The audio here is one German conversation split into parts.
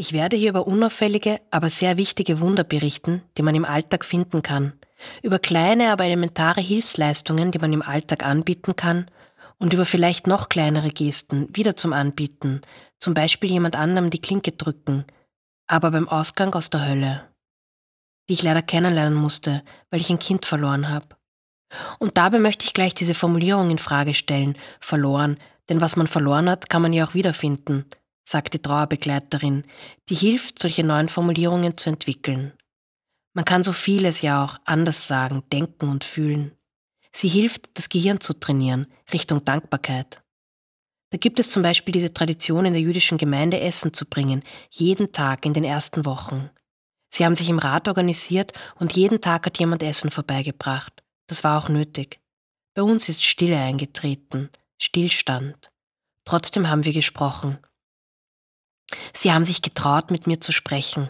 Ich werde hier über unauffällige, aber sehr wichtige Wunder berichten, die man im Alltag finden kann. Über kleine, aber elementare Hilfsleistungen, die man im Alltag anbieten kann. Und über vielleicht noch kleinere Gesten, wieder zum Anbieten. Zum Beispiel jemand anderem die Klinke drücken. Aber beim Ausgang aus der Hölle. Die ich leider kennenlernen musste, weil ich ein Kind verloren habe. Und dabei möchte ich gleich diese Formulierung in Frage stellen. Verloren. Denn was man verloren hat, kann man ja auch wiederfinden sagt die Trauerbegleiterin, die hilft, solche neuen Formulierungen zu entwickeln. Man kann so vieles ja auch anders sagen, denken und fühlen. Sie hilft, das Gehirn zu trainieren, Richtung Dankbarkeit. Da gibt es zum Beispiel diese Tradition in der jüdischen Gemeinde Essen zu bringen, jeden Tag in den ersten Wochen. Sie haben sich im Rat organisiert und jeden Tag hat jemand Essen vorbeigebracht. Das war auch nötig. Bei uns ist Stille eingetreten, Stillstand. Trotzdem haben wir gesprochen, Sie haben sich getraut, mit mir zu sprechen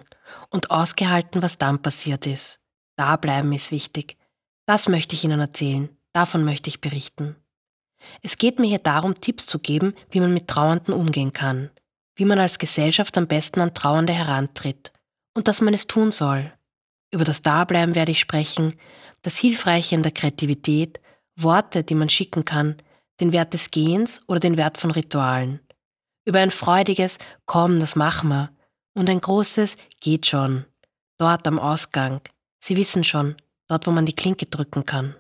und ausgehalten, was dann passiert ist. Da bleiben ist wichtig. Das möchte ich Ihnen erzählen, davon möchte ich berichten. Es geht mir hier darum, Tipps zu geben, wie man mit Trauernden umgehen kann, wie man als Gesellschaft am besten an Trauernde herantritt und dass man es tun soll. Über das Dableiben werde ich sprechen, das Hilfreiche in der Kreativität, Worte, die man schicken kann, den Wert des Gehens oder den Wert von Ritualen über ein freudiges Komm, das machen wir und ein großes Geht schon, dort am Ausgang. Sie wissen schon, dort wo man die Klinke drücken kann.